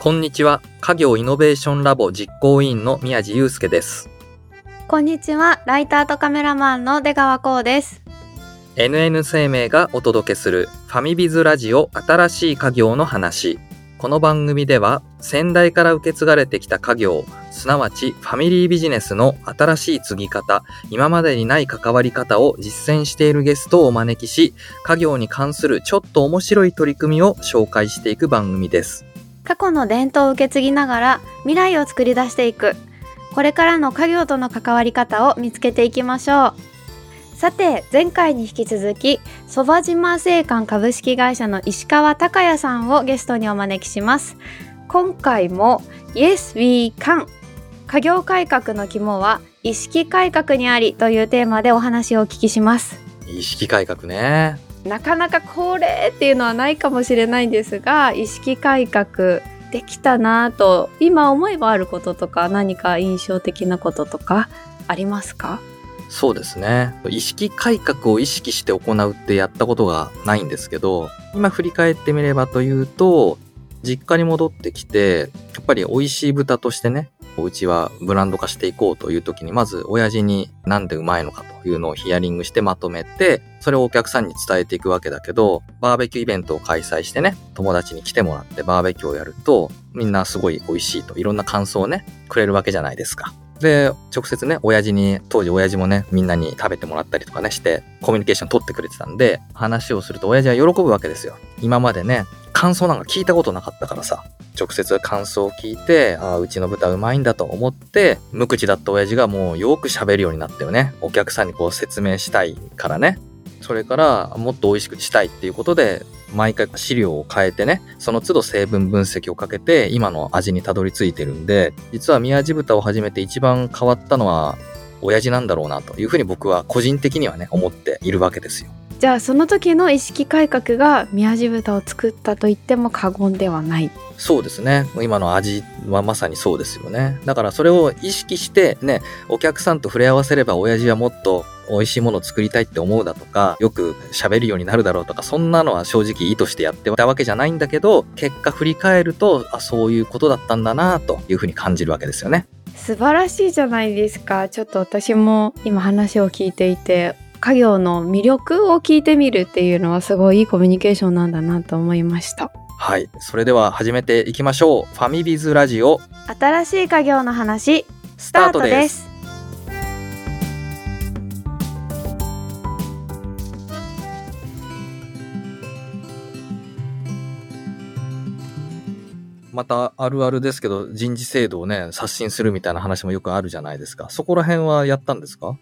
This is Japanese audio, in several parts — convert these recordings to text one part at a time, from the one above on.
こんにちは。家業イノベーションラボ実行委員の宮地祐介です。こんにちは、ライターとカメラマンの出川こうです。NN 生命がお届けするファミビズラジオ新しい家業の話。この番組では先代から受け継がれてきた家業、すなわちファミリービジネスの新しい継ぎ方、今までにない関わり方を実践しているゲストをお招きし、家業に関するちょっと面白い取り組みを紹介していく番組です。過去の伝統を受け継ぎながら未来を作り出していく。これからの家業との関わり方を見つけていきましょう。さて、前回に引き続き、そば島製缶株式会社の石川隆也さんをゲストにお招きします。今回も Yes We Can 家業改革の肝は意識改革にありというテーマでお話をお聞きします。意識改革ね。なかなかこれっていうのはないかもしれないんですが意識改革できたなぁと今思えばあることとか何か印象的なこととかありますか？そうですね。意識改革を意識して行うってやったことがないんですけど、今振り返ってみればというと、実家に戻ってきて、やっぱり美味しい豚としてね、うちはブランド化していこうという時に、まず親父になんでうまいのかというのをヒアリングしてまとめて、それをお客さんに伝えていくわけだけど、バーベキューイベントを開催してね、友達に来てもらってバーベキューをやると、みんなすごい美味しいと、いろんな感想をね、くれるわけじゃないですか。で、直接ね、親父に、当時親父もね、みんなに食べてもらったりとかね、して、コミュニケーション取ってくれてたんで、話をすると親父は喜ぶわけですよ。今までね、感想なんか聞いたことなかったからさ、直接感想を聞いて、ああ、うちの豚うまいんだと思って、無口だった親父がもうよく喋るようになったよね。お客さんにこう説明したいからね。それから、もっと美味しくしたいっていうことで、毎回飼料を変えてね、その都度成分分析をかけて、今の味にたどり着いてるんで、実は宮地豚を始めて一番変わったのは、親父なんだろうなというふうに僕は個人的にはね、思っているわけですよ。じゃあその時の意識改革が宮地豚を作ったと言っても過言ではないそうですね。今の味はまさにそうですよね。だからそれを意識してね、お客さんと触れ合わせれば親父はもっと美味しいものを作りたいって思うだとか、よく喋るようになるだろうとか、そんなのは正直意図してやってたわけじゃないんだけど、結果振り返ると、あ、そういうことだったんだなというふうに感じるわけですよね。素晴らしいじゃないですかちょっと私も今話を聞いていて家業の魅力を聞いてみるっていうのはすごいいいコミュニケーションなんだなと思いましたはい。それでは始めていきましょう。ファミビズラジオ、新しい家業の話ススタートですまたあるあるですけど、人事制度をね、刷新するみたいな話もよくあるじゃないですか。そこら辺はやったんですか？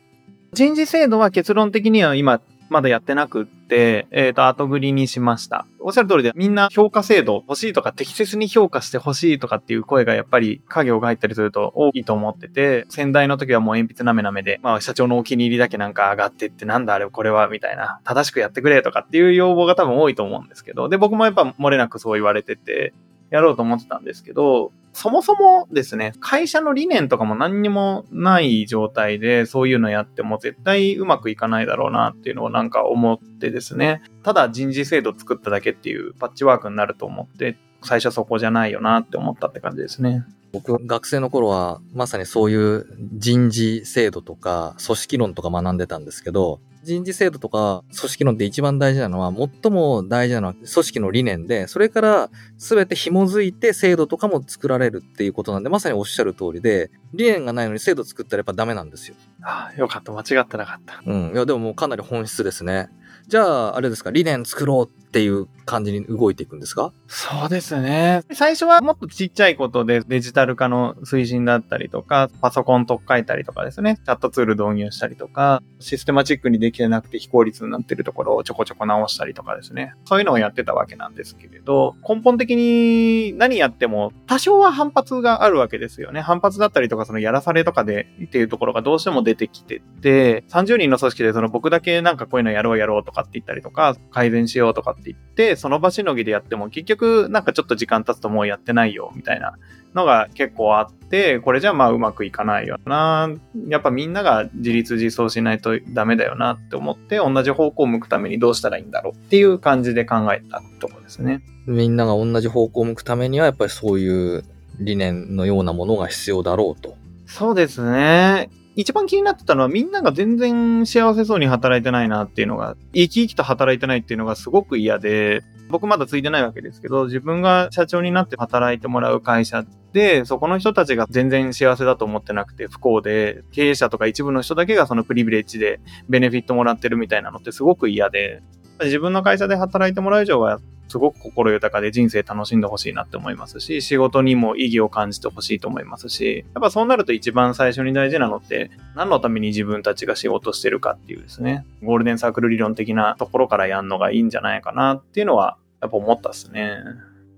人事制度は結論的には今、まだやってなくって、えっ、と、後繰りにしました。おっしゃる通りで、みんな評価制度欲しいとか、適切に評価して欲しいとかっていう声がやっぱり家業が入ったりすると大きいと思ってて、先代の時はもう鉛筆なめなめで、まあ社長のお気に入りだけなんか上がってって、なんだあれこれは、みたいな、正しくやってくれとかっていう要望が多分多いと思うんですけど、で、僕もやっぱ漏れなくそう言われてて、やろうと思ってたんですけど、そもそもですね、会社の理念とかも何にもない状態で、そういうのやっても絶対うまくいかないだろうなっていうのをなんか思ってですね、ただ人事制度作っただけっていうパッチワークになると思って、最初そこじゃないよなって思ったって感じですね。僕、学生の頃は、まさにそういう人事制度とか、組織論とか学んでたんですけど、人事制度とか組織論で一番大事なのは、最も大事なのは組織の理念で、それから全て紐づいて制度とかも作られるっていうことなんで、まさにおっしゃる通りで、理念がないのに制度作ったらやっぱダメなんですよ。ああ、よかった。間違ってなかった。うん。いや、でももうかなり本質ですね。じゃあ、あれですか、理念作ろうっていう感じに動いていくんですか？そうですね。最初はもっとちっちゃいことでデジタル化の推進だったりとか、パソコンとか書いたりとかですね、チャットツール導入したりとか、システマチックにできてなくて非効率になってるところをちょこちょこ直したりとかですね。そういうのをやってたわけなんですけれど、根本的に何やっても多少は反発があるわけですよね。反発だったりとか、そのやらされとかでっていうところがどうしても出てきてて、30人の組織でその僕だけなんかこういうのやろうやろうようとかって言ったりとか、改善しようとかって言って、その場しのぎでやっても結局なんかちょっと時間経つともうやってないよみたいなのが結構あって、これじゃまあうまくいかないよな。やっぱみんなが自立自走しないとダメだよなって思って、同じ方向を向くためにどうしたらいいんだろうっていう感じで考えたところですね。みんなが同じ方向を向くためにはやっぱりそういう理念のようなものが必要だろうと。そうですね。一番気になってたのはみんなが全然幸せそうに働いてないなっていうのが、生き生きと働いてないっていうのがすごく嫌で、僕まだついてないわけですけど、自分が社長になって働いてもらう会社で、そこの人たちが全然幸せだと思ってなくて不幸で、経営者とか一部の人だけがそのプリビレッジでベネフィットもらってるみたいなのってすごく嫌で、自分の会社で働いてもらう以上は、すごく心豊かで人生楽しんでほしいなって思いますし、仕事にも意義を感じてほしいと思いますし、やっぱそうなると一番最初に大事なのって、何のために自分たちが仕事してるかっていうですね、ゴールデンサークル理論的なところからやるのがいいんじゃないかなっていうのは、やっぱ思ったっすね。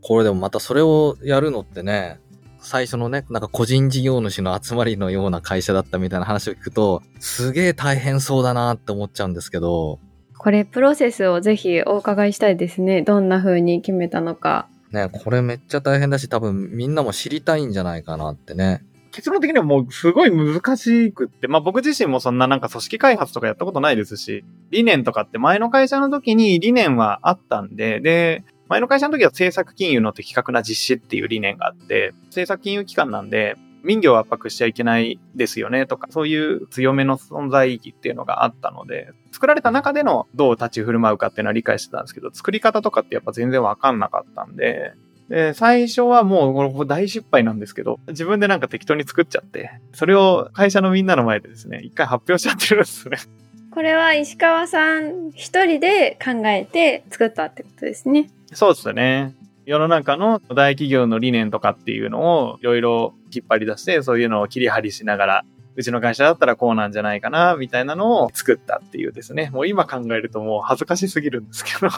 これでもまたそれをやるのってね、最初のね、なんか個人事業主の集まりのような会社だったみたいな話を聞くと、すげえ大変そうだなって思っちゃうんですけど、これプロセスをぜひお伺いしたいですね。どんな風に決めたのか。ね、これめっちゃ大変だし、多分みんなも知りたいんじゃないかなってね。結論的にはもうすごい難しくって、まあ僕自身もそんななんか組織開発とかやったことないですし、理念とかって前の会社の時に理念はあったんで、で、前の会社の時は政策金融の的確な実施っていう理念があって、政策金融機関なんで、民業を圧迫しちゃいけないですよねとか、そういう強めの存在意義っていうのがあったので、作られた中でのどう立ち振る舞うかっていうのは理解してたんですけど、作り方とかってやっぱ全然わかんなかったんで、で、最初はもうこれ大失敗なんですけど、自分でなんか適当に作っちゃって、それを会社のみんなの前でですね、一回発表しちゃってるんですね。これは石川さん一人で考えて作ったってことですね。そうですね。世の中の大企業の理念とかっていうのをいろいろ引っ張り出して、そういうのを切り張りしながら、うちの会社だったらこうなんじゃないかな、みたいなのを作ったっていうですね。もう今考えるともう恥ずかしすぎるんですけど。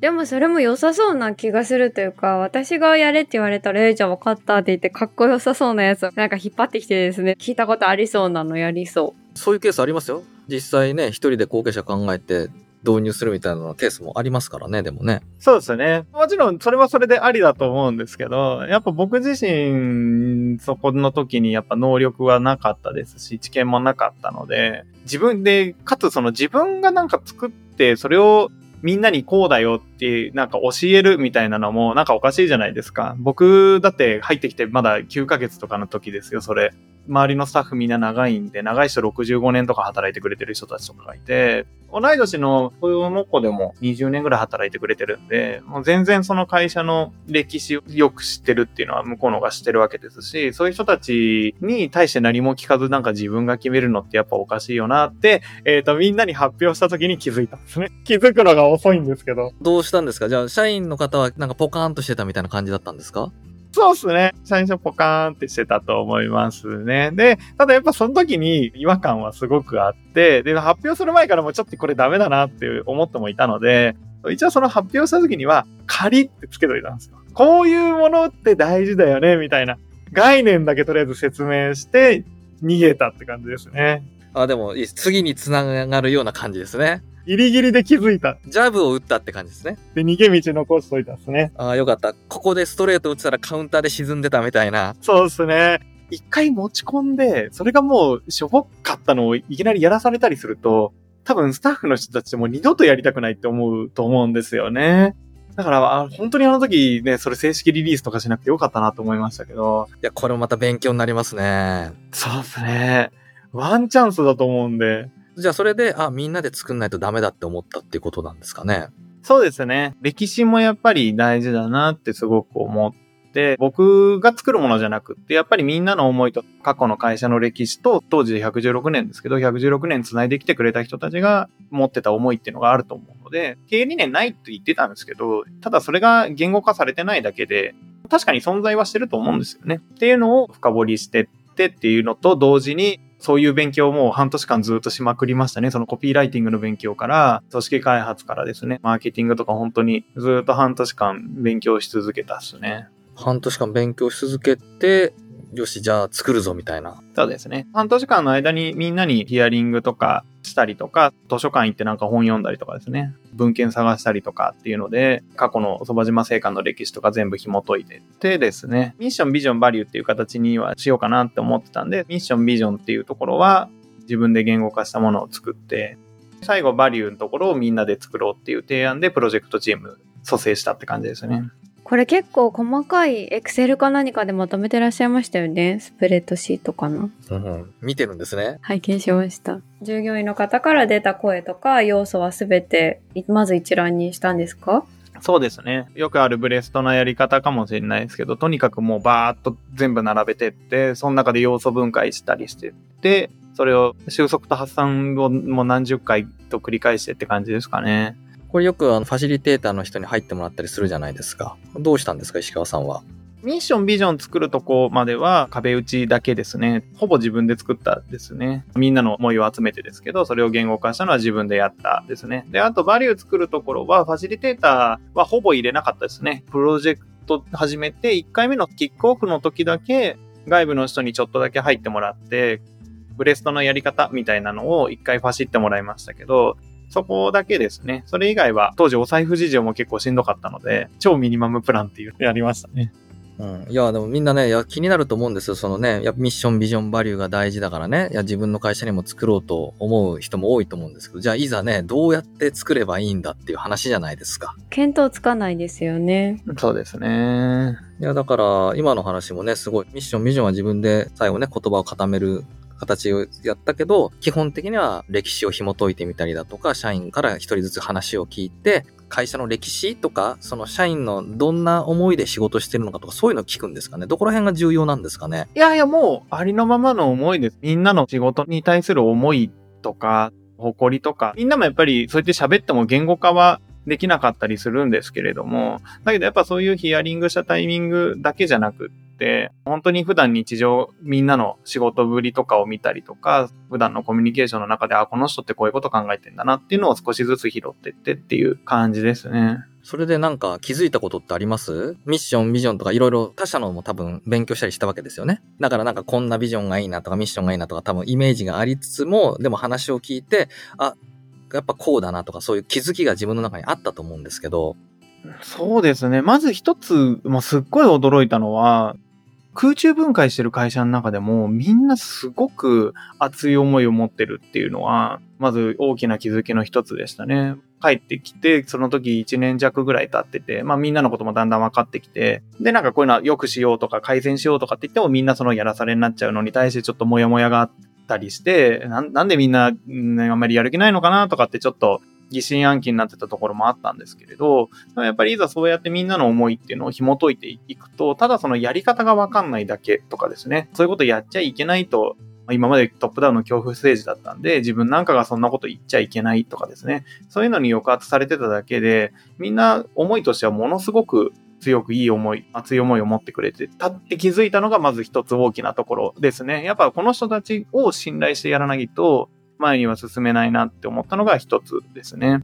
でもそれも良さそうな気がするというか、私がやれって言われたら、えー、じゃあ分かったって言って、かっこよさそうなやつをなんか引っ張ってきてですね、聞いたことありそうなのやりそう。そういうケースありますよ。実際ね、一人で後継者考えて、導入するみたいなケースもありますからね、でもね。そうですね。もちろん、それはそれでありだと思うんですけど、やっぱ僕自身、そこの時にやっぱ能力はなかったですし、知見もなかったので、自分で、かつその自分がなんか作って、それをみんなにこうだよってなんか教えるみたいなのもなんかおかしいじゃないですか。僕だって入ってきてまだ9ヶ月とかの時ですよ、それ。周りのスタッフみんな長いんで、長い人65年とか働いてくれてる人たちとかがいて、同い年の雇用の子でも20年ぐらい働いてくれてるんで、もう全然その会社の歴史をよく知ってるっていうのは向こうの方が知ってるわけですし、そういう人たちに対して何も聞かずなんか自分が決めるのってやっぱおかしいよなって、えっ、ー、と、みんなに発表した時に気づいたんですね。気づくのが遅いんですけど。どうしたんですか？じゃあ、社員の方はなんかポカーンとしてたみたいな感じだったんですか？そうっすね。最初ポカーンってしてたと思いますね。で、ただやっぱその時に違和感はすごくあって、で、発表する前からもちょっとこれダメだなって思ってもいたので、一応その発表した時には、仮ってつけといたんですよ。こういうものって大事だよね、みたいな概念だけとりあえず説明して逃げたって感じですね。あ、でも、次につながるような感じですね。ギリギリで気づいた。ジャブを打ったって感じですね。で、逃げ道残しといたっすね。ああ、よかった。ここでストレート打ってたらカウンターで沈んでたみたいな。そうですね。一回持ち込んで、それがもうしょぼかったのをいきなりやらされたりすると、多分スタッフの人たちも二度とやりたくないって思うと思うんですよね。だから、あ本当にあの時ね、それ正式リリースとかしなくてよかったなと思いましたけど。いや、これもまた勉強になりますね。そうですね。ワンチャンスだと思うんで。じゃあそれで、あ、みんなで作んないとダメだって思ったっていうことなんですかね。そうですね。歴史もやっぱり大事だなってすごく思って、僕が作るものじゃなくって、やっぱりみんなの思いと過去の会社の歴史と、当時116年ですけど、116年繋いできてくれた人たちが持ってた思いっていうのがあると思うので、経営理念ないって言ってたんですけど、ただそれが言語化されてないだけで、確かに存在はしてると思うんですよね。っていうのを深掘りしてってっていうのと同時に、そういう勉強も半年間ずっとしまくりましたね。そのコピーライティングの勉強から、組織開発からですね、マーケティングとか本当にずっと半年間勉強し続けたっすね。半年間勉強し続けて、よし、じゃあ作るぞみたいな。そうですね。半年間の間にみんなにヒアリングとか、したりとか、図書館行ってなんか本読んだりとかですね、文献探したりとかっていうので、過去の蕎麦島製館の歴史とか全部紐解いてってですね、ミッション、ビジョン、バリューっていう形にはしようかなって思ってたんで、ミッション、ビジョンっていうところは自分で言語化したものを作って、最後バリューのところをみんなで作ろうっていう提案でプロジェクトチーム蘇生したって感じですね。これ結構細かいエクセルか何かでまとめてらっしゃいましたよね？スプレッドシートかな？うん、見てるんですね。拝見しました。従業員の方から出た声とか要素はすべてまず一覧にしたんですか？そうですね。よくあるブレストのやり方かもしれないですけど、とにかくもうバーっと全部並べてって、その中で要素分解したりしてって、それを収束と発散をもう何十回と繰り返してって感じですかね。これよくあのファシリテーターの人に入ってもらったりするじゃないですか。どうしたんですか、石川さんは？ミッション、ビジョン作るとこまでは壁打ちだけですね。ほぼ自分で作ったですね。みんなの思いを集めてですけど、それを言語化したのは自分でやったですね。で、あとバリュー作るところは、ファシリテーターはほぼ入れなかったですね。プロジェクト始めて1回目のキックオフの時だけ外部の人にちょっとだけ入ってもらって、ブレストのやり方みたいなのを1回ファシってもらいましたけど、そこだけですね。それ以外は、当時お財布事情も結構しんどかったので、超ミニマムプランっていうやりましたね。うん。いや、でもみんなね、いや気になると思うんですよ。そのね、やミッション、ビジョン、バリューが大事だからね、いや、自分の会社にも作ろうと思う人も多いと思うんですけど、じゃあいざね、どうやって作ればいいんだっていう話じゃないですか。見当つかないですよね。そうですね。いや、だから、今の話もね、すごい、ミッション、ビジョンは自分で最後ね、言葉を固める形をやったけど、基本的には歴史を紐解いてみたりだとか、社員から一人ずつ話を聞いて、会社の歴史とか、その社員のどんな思いで仕事してるのかとか、そういうの聞くんですかねどこら辺が重要なんですかねいやいや、もう、ありのままの思いです。みんなの仕事に対する思いとか、誇りとか、みんなもやっぱりそうやって喋っても言語化はできなかったりするんですけれども、だけどやっぱそういうヒアリングしたタイミングだけじゃなくっ、本当に普段日常みんなの仕事ぶりとかを見たりとか、普段のコミュニケーションの中で、あ、この人ってこういうこと考えてんだなっていうのを少しずつ拾ってってっていう感じですね。それでなんか気づいたことってあります？ミッション、ビジョンとかいろいろ他社のも多分勉強したりしたわけですよね。だからなんかこんなビジョンがいいなとかミッションがいいなとか多分イメージがありつつも、でも話を聞いて、あ、やっぱこうだなとかそういう気づきが自分の中にあったと思うんですけど。そうですね。まず一つ、もうすっごい驚いたのは、空中分解してる会社の中でもみんなすごく熱い思いを持ってるっていうのは、まず大きな気づきの一つでしたね。帰ってきて、その時1年弱ぐらい経ってて、まあみんなのこともだんだん分かってきて、で、なんかこういうのは良くしようとか改善しようとかって言ってもみんなそのやらされになっちゃうのに対してちょっとモヤモヤがあったりして、ななんでみんな、ね、あんまりやる気ないのかなとかってちょっと疑心暗鬼になってたところもあったんですけれど、やっぱりいざそうやってみんなの思いっていうのを紐解いていくと、ただそのやり方がわかんないだけとかですね、そういうことやっちゃいけないと、今までトップダウンの恐怖ステージだったんで、自分なんかがそんなこと言っちゃいけないとかですね、そういうのに抑圧されてただけで、みんな思いとしてはものすごく強くいい思い、熱い思いを持ってくれてたって気づいたのがまず一つ大きなところですね。やっぱこの人たちを信頼してやらないと前には進めないなって思ったのが一つですね。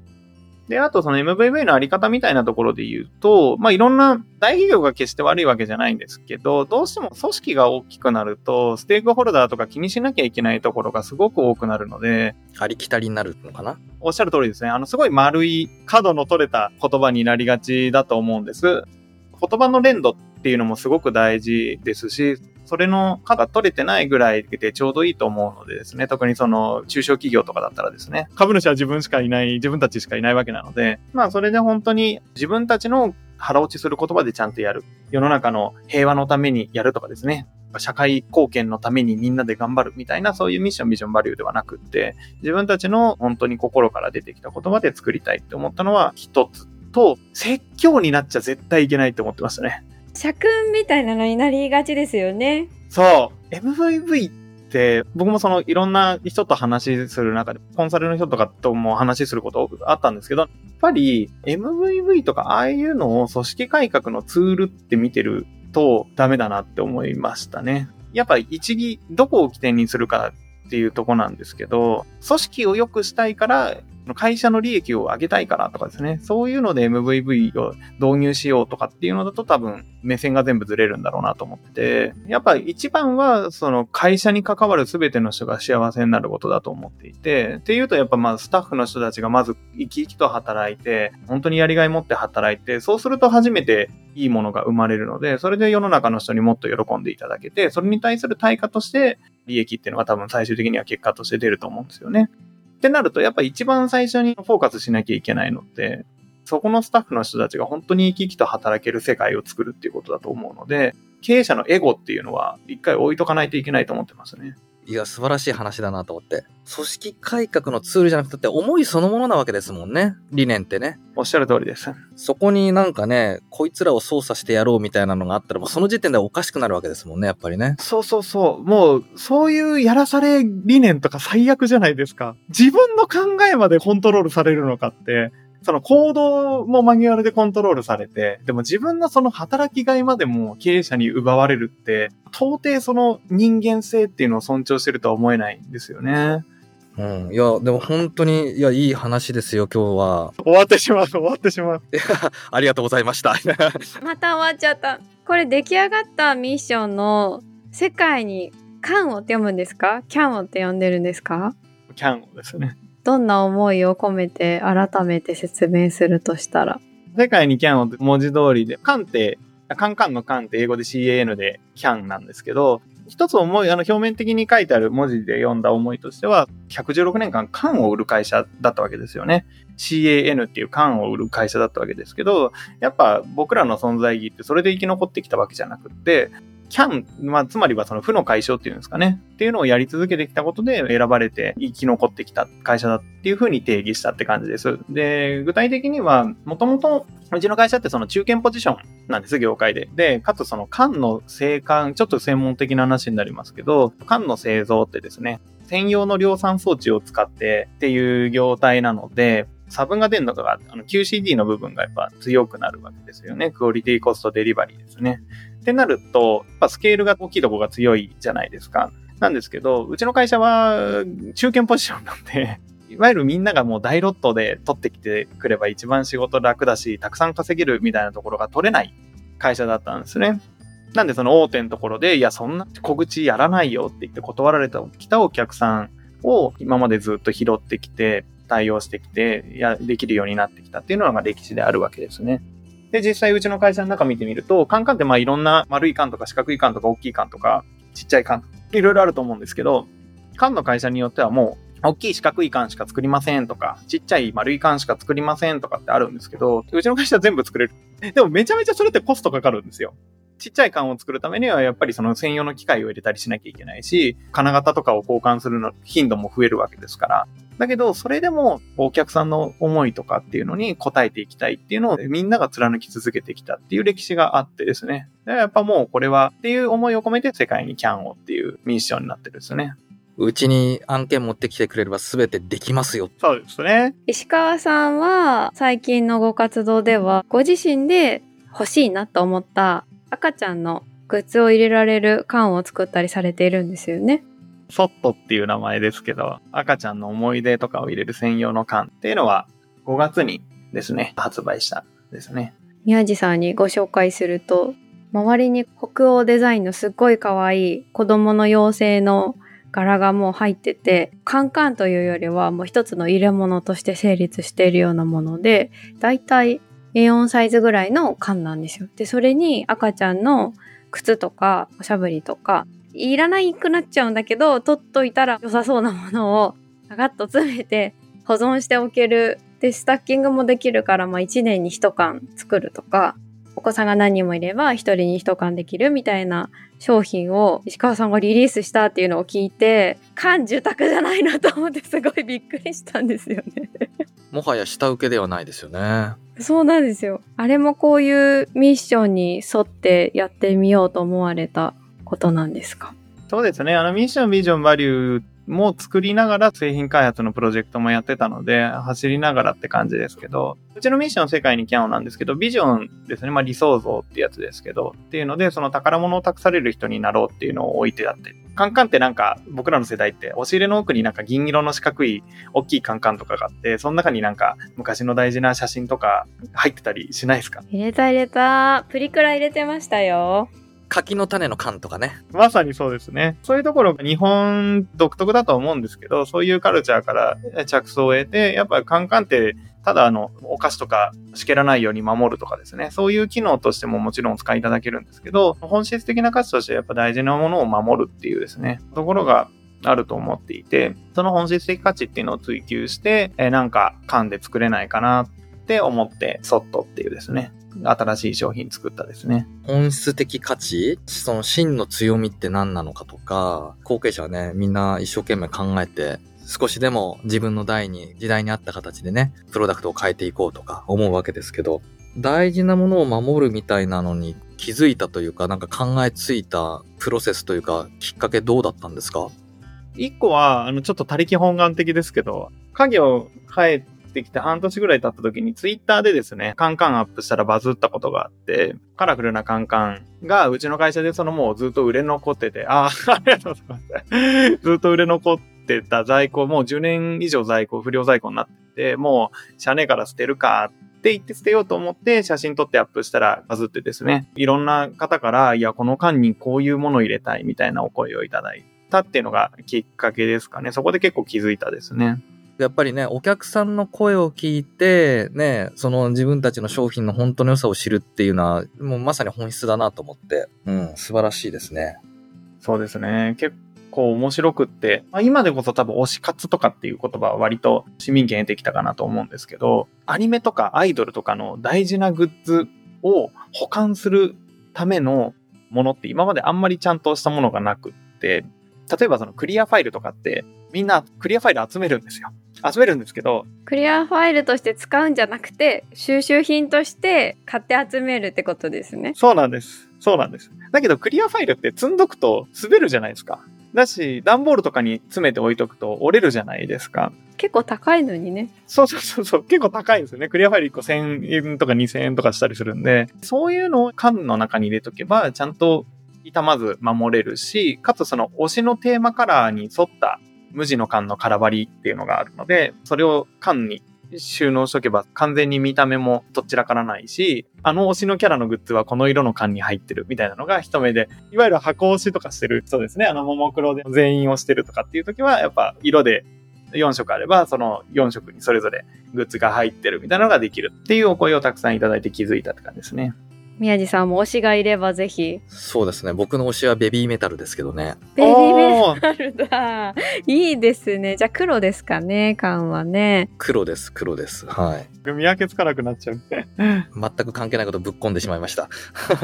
で、あとその MVV のあり方みたいなところで言うと、まあ、いろんな大企業が決して悪いわけじゃないんですけど、どうしても組織が大きくなると、ステークホルダーとか気にしなきゃいけないところがすごく多くなるので、ありきたりになるのかな？おっしゃる通りですね。あの、すごい丸い角の取れた言葉になりがちだと思うんです。言葉の連動っていうのもすごく大事ですし、それの価が取れてないぐらいでちょうどいいと思うのでですね、特にその中小企業とかだったらですね、株主は自分しかいない、自分たちしかいないわけなので、まあそれで本当に自分たちの腹落ちする言葉でちゃんとやる。世の中の平和のためにやるとかですね、社会貢献のためにみんなで頑張るみたいなそういうミッション、ビジョン、バリューではなくって、自分たちの本当に心から出てきた言葉で作りたいって思ったのは一つと、説教になっちゃ絶対いけないって思ってましたね。社訓みたいなのになりがちですよね。そう。MVV って、僕もそのいろんな人と話する中で、コンサルの人とかとも話することあったんですけど、やっぱり MVV とかああいうのを組織改革のツールって見てるとダメだなって思いましたね。やっぱ一義、どこを起点にするかっていうとこなんですけど、組織を良くしたいから会社の利益を上げたいからとかですね、そういうので MVV を導入しようとかっていうのだと多分目線が全部ずれるんだろうなと思ってて、やっぱ一番はその会社に関わる全ての人が幸せになることだと思っていて、っていうとやっぱまずスタッフの人たちがまず生き生きと働いて、本当にやりがい持って働いて、そうすると初めていいものが生まれるので、それで世の中の人にもっと喜んでいただけて、それに対する対価として利益っていうのが多分最終的には結果として出ると思うんですよね。ってなると、やっぱ一番最初にフォーカスしなきゃいけないのって、そこのスタッフの人たちが本当に生き生きと働ける世界を作るっていうことだと思うので、経営者のエゴっていうのは一回置いとかないといけないと思ってますね。いや、素晴らしい話だなと思って。組織改革のツールじゃなくて、思いそのものなわけですもんね。理念ってね。おっしゃる通りです。そこになんかね、こいつらを操作してやろうみたいなのがあったら、もうその時点でおかしくなるわけですもんね、やっぱりね。そうそうそう。もう、そういうやらされ理念とか最悪じゃないですか。自分の考えまでコントロールされるのかって、その行動もマニュアルでコントロールされて、でも自分のその働きがいまでも経営者に奪われるって、到底その人間性っていうのを尊重してるとは思えないんですよね。うん。いや、でも本当に、いや、いい話ですよ、今日は。終わってしまう、終わってしまう。いや、ありがとうございました。また終わっちゃった。これ出来上がったミッションの世界にカンをって読むんですか？キャンをって呼んでるんですか？キャンをですね。どんな思いを込めて改めて説明するとしたら？世界にキャンを文字通りで、カンって、カンカンのカンって英語で CAN でキャンなんですけど、一つ思い、あの表面的に書いてある文字で読んだ思いとしては、116年間缶を売る会社だったわけですよね。CAN っていう缶を売る会社だったわけですけど、やっぱ僕らの存在意義ってそれで生き残ってきたわけじゃなくって、キャン、まあ、つまりはその負の解消っていうんですかね。っていうのをやり続けてきたことで選ばれて生き残ってきた会社だっていうふうに定義したって感じです。で、具体的には、もともと、うちの会社ってその中堅ポジションなんです、業界で。で、かつその缶の生産、ちょっと専門的な話になりますけど、缶の製造ってですね、専用の量産装置を使ってっていう業態なので、差分が出るのが、あの QCD の部分がやっぱ強くなるわけですよね。クオリティコストデリバリーですね。ってなると、やっぱスケールが大きいとこが強いじゃないですか。なんですけど、うちの会社は中堅ポジションなんで、いわゆるみんながもう大ロットで取ってきてくれば一番仕事楽だし、たくさん稼げるみたいなところが取れない会社だったんですね。なんでその大手のところで、いや、そんな小口やらないよって言って断られた来たお客さんを今までずっと拾ってきて、対応してきて、や、できるようになってきたっていうのが歴史であるわけですね。で、実際うちの会社の中見てみると、カンカンってまあいろんな丸い缶とか四角い缶とか大きい缶とか、ちっちゃい缶、いろいろあると思うんですけど、缶の会社によってはもう、大きい四角い缶しか作りませんとか、ちっちゃい丸い缶しか作りませんとかってあるんですけど、うちの会社は全部作れる。でもめちゃめちゃそれってコストかかるんですよ。ちっちゃい缶を作るためにはやっぱりその専用の機械を入れたりしなきゃいけないし、金型とかを交換するの頻度も増えるわけですから。だけど、それでもお客さんの思いとかっていうのに応えていきたいっていうのをみんなが貫き続けてきたっていう歴史があってですね。やっぱもうこれはっていう思いを込めて世界にキャンをっていうミッションになってるんですね。うちに案件持ってきてくれれば全てできますよ。そうですね。石川さんは最近のご活動ではご自身で欲しいなと思った赤ちゃんのグッズを入れられる缶を作ったりされているんですよね。ソットっていう名前ですけど、赤ちゃんの思い出とかを入れる専用の缶っていうのは5月にですね、発売したですね。宮地さんにご紹介すると、周りに北欧デザインのすっごい可愛い子供の妖精の柄がもう入ってて、カンカンというよりはもう一つの入れ物として成立しているようなもので、だいたい A4 サイズぐらいの缶なんですよ。で、それに赤ちゃんの靴とかおしゃぶりとか、いらないくなっちゃうんだけど、取っといたら良さそうなものをガガッと詰めて保存しておける。で、スタッキングもできるから、まあ1年に1缶作るとか、お子さんが何人もいれば1人に1缶できるみたいな商品を石川さんがリリースしたっていうのを聞いて、缶住宅じゃないなと思ってすごいびっくりしたんですよね。もはや下請けではないですよね。そうなんですよ。あれもこういうミッションに沿ってやってみようと思われたことなんですか？そうですね。あのミッション、ビジョン、バリューも作りながら製品開発のプロジェクトもやってたので、走りながらって感じですけど、うちのミッション世界にキャンオなんですけど、ビジョンですね。まあ理想像ってやつですけど、っていうので、その宝物を託される人になろうっていうのを置いてあって、カンカンってなんか僕らの世代って押し入れの奥になんか銀色の四角い大きいカンカンとかがあって、その中になんか昔の大事な写真とか入ってたりしないですか？入れた入れた。プリクラ入れてましたよ。柿の種の缶とかね。まさにそうですね。そういうところが日本独特だと思うんですけど、そういうカルチャーから着想を得て、やっぱりカンカンって、ただあの、お菓子とかしけらないように守るとかですね。そういう機能としてももちろんお使いいただけるんですけど、本質的な価値としてやっぱ大事なものを守るっていうですね、ところがあると思っていて、その本質的価値っていうのを追求して、えなんか缶で作れないかなって思って、そっとっていうですね、新しい商品作ったですね。本質的価値？その真の強みって何なのかとか、後継者はね、みんな一生懸命考えて、少しでも自分の代に、時代に合った形でね、プロダクトを変えていこうとか思うわけですけど、大事なものを守るみたいなのに気づいたというか、なんか考えついたプロセスというか、きっかけどうだったんですか？一個は、あの、ちょっと他力本願的ですけど、家業変えってきて半年ぐらい経った時にツイッターでですね、カンカンアップしたらバズったことがあって、カラフルなカンカンがうちの会社でそのもうずっと売れ残ってて、ああ、ありがとうございます。ずっと売れ残ってた在庫、もう10年以上在庫、不良在庫になってて、もう、社内から捨てるかって言って捨てようと思って写真撮ってアップしたらバズってですね、いろんな方から、いや、この缶にこういうものを入れたいみたいなお声をいただいたっていうのがきっかけですかね。そこで結構気づいたですね。やっぱりね、お客さんの声を聞いて、ね、その自分たちの商品の本当の良さを知るっていうのは、もうまさに本質だなと思って、うん、素晴らしいですね。そうですね。結構面白くって、まあ、今でこそ多分推し活とかっていう言葉は割と市民権得てきたかなと思うんですけど、アニメとかアイドルとかの大事なグッズを保管するためのものって今まであんまりちゃんとしたものがなくって、例えばそのクリアファイルとかってみんなクリアファイル集めるんですよ。集めるんですけど。クリアファイルとして使うんじゃなくて、収集品として買って集めるってことですね。そうなんです。そうなんです。だけどクリアファイルって積んどくと滑るじゃないですか。だし、段ボールとかに詰めて置いとくと折れるじゃないですか。結構高いのにね。そうそうそうそう。結構高いんですよね。クリアファイル1個1000円とか2000円とかしたりするんで、そういうのを缶の中に入れとけば、ちゃんと傷まず守れるし、かつその推しのテーマカラーに沿った無地の缶の空張りっていうのがあるので、それを缶に収納しとけば完全に見た目もどちらからないし、あの推しのキャラのグッズはこの色の缶に入ってるみたいなのが一目で、いわゆる箱推しとかしてる人ですね。あの、ももクロで全員をしてるとかっていう時は、やっぱ色で4色あれば、その4色にそれぞれグッズが入ってるみたいなのができるっていうお声をたくさんいただいて気づいたって感じですね。宮地さんも推しがいればぜひ。そうですね。僕の推しはベビーメタルですけどね。ベビーメタルだ。いいですね。じゃあ黒ですかね、缶はね。黒です、黒です。はい。見分けつかなくなっちゃう。全く関係ないことぶっ込んでしまいました。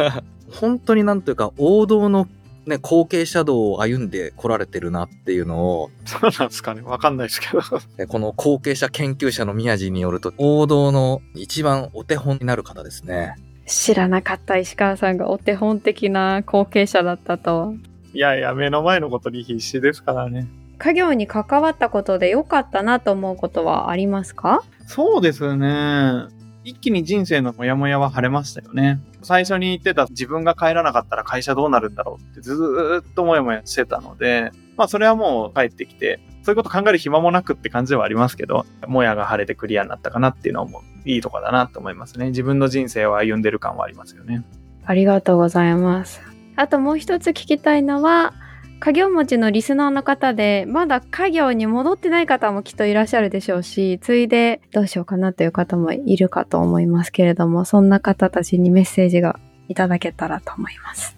本当になんというか、王道のね、後継者道を歩んで来られてるなっていうのを。そうなんですかねわかんないですけど。この後継者研究者の宮地によると、王道の一番お手本になる方ですね。知らなかった石川さんがお手本的な後継者だったとは。いやいや、目の前のことに必死ですからね。家業に関わったことで良かったなと思うことはありますか？そうですね。一気に人生のモヤモヤは晴れましたよね。最初に言ってた自分が帰らなかったら会社どうなるんだろうってずっとモヤモヤしてたので、まあそれはもう帰ってきて、そういうこと考える暇もなくって感じではありますけど、もやが晴れてクリアになったかなっていうのもいいとこだなと思いますね。自分の人生を歩んでる感はありますよね。ありがとうございます。あともう一つ聞きたいのは、家業持ちのリスナーの方で、まだ家業に戻ってない方もきっといらっしゃるでしょうし、ついでどうしようかなという方もいるかと思いますけれども、そんな方たちにメッセージがいただけたらと思います。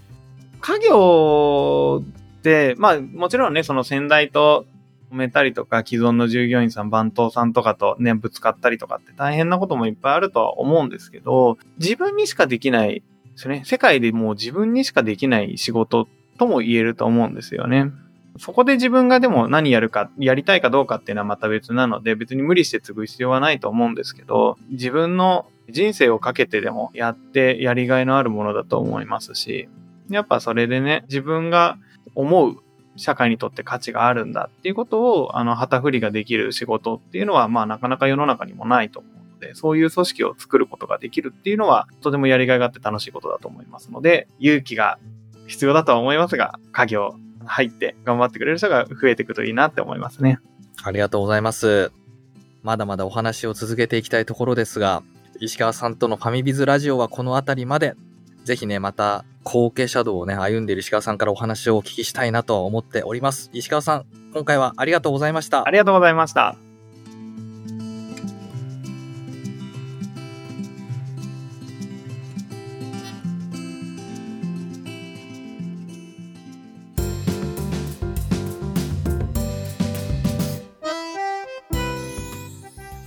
家業って、まあもちろんね、その先代と揉めたりとか、既存の従業員さん、番頭さんとかとね、ぶつかったりとかって大変なこともいっぱいあるとは思うんですけど、自分にしかできないですね。世界でもう自分にしかできない仕事っとも言えると思うんですよね。そこで自分がでも何やるか、やりたいかどうかっていうのはまた別なので、別に無理して継ぐ必要はないと思うんですけど、自分の人生をかけてでもやってやりがいのあるものだと思いますし、やっぱそれでね、自分が思う社会にとって価値があるんだっていうことを、あの、旗振りができる仕事っていうのは、まあ、なかなか世の中にもないと思うので、そういう組織を作ることができるっていうのは、とてもやりがいがあって楽しいことだと思いますので、勇気が必要だとは思いますが、家業入って頑張ってくれる人が増えていくといいなって思いますね。ありがとうございます。まだまだお話を続けていきたいところですが、石川さんとのファミビズラジオはこの辺りまで。ぜひね、また後継者道をね、歩んでいる石川さんからお話をお聞きしたいなと思っております。石川さん、今回はありがとうございましたあ。りがとうございました。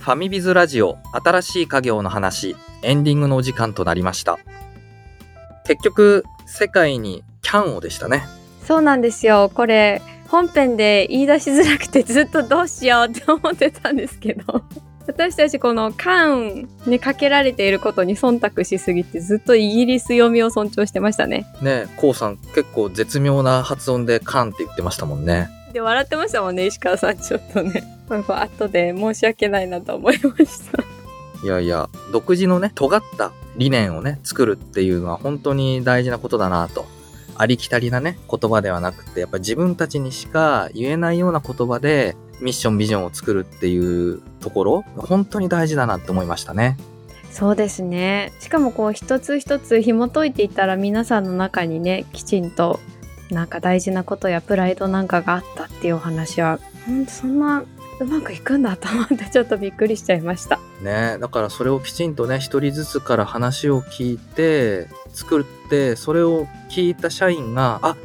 ファミビズラジオ新しい家業の話、エンディングのお時間となりました。結局、世界にキャンをでしたね。そうなんですよこれ本編で言い出しづらくてずっとどうしようって思ってたんですけど 私たちこのカンにかけられていることに忖度しすぎてずっとイギリス読みを尊重してましたねねコウさん結構絶妙な発音でカンって言ってましたもんね。で笑ってましたもんね石川さんちょっとねこれ後で申し訳ないなと思いましたいやいや、独自のね、尖った理念をね、作るっていうのは本当に大事なことだなと。ありきたりなね、言葉ではなくて、やっぱ自分たちにしか言えないような言葉で、ミッション、ビジョンを作るっていうところ、本当に大事だなって思いましたね。そうですねしかもこう一つ一つ紐解いていったら皆さんの中にねきちんとなんか大事なことやプライドなんかがあったっていうお話はほんとそんなうまくいくんだと思ってちょっとびっくりしちゃいましたねだからそれをきちんとね、一人ずつから話を聞いて、作って、それを聞いた社員が、あ、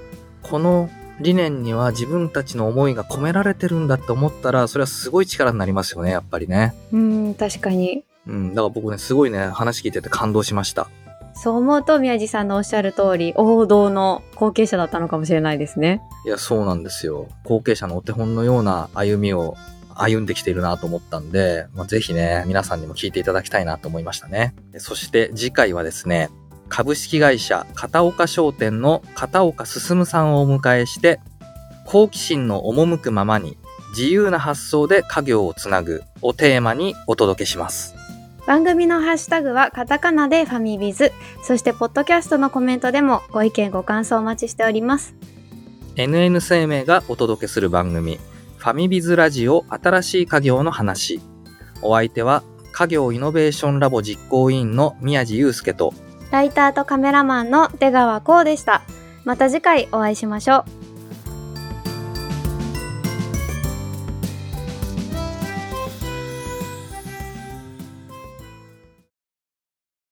この理念には自分たちの思いが込められてるんだって思ったら、それはすごい力になりますよね、やっぱりね。うん確かにうん、だから僕ね、すごいね、話聞いてて感動しました。そう思うと宮地さんのおっしゃる通り王道の後継者だったのかもしれないですねいや、そうなんですよ。後継者のお手本のような歩みを歩んできているなと思ったんで、まあ、ぜひね、皆さんにも聞いていただきたいなと思いましたね。そして次回はですね、株式会社片岡商店の片岡進さんをお迎えして、好奇心の赴くままに自由な発想で家業をつなぐをテーマにお届けします。番組のハッシュタグはカタカナでファミビズそしてポッドキャストのコメントでもご意見ご感想お待ちしております。NN 生命がお届けする番組、ファミビズラジオ新しい家業の話。お相手は、家業イノベーションラボ実行委員の宮地祐介と、ライターとカメラマンの出川こうでした。また次回お会いしましょう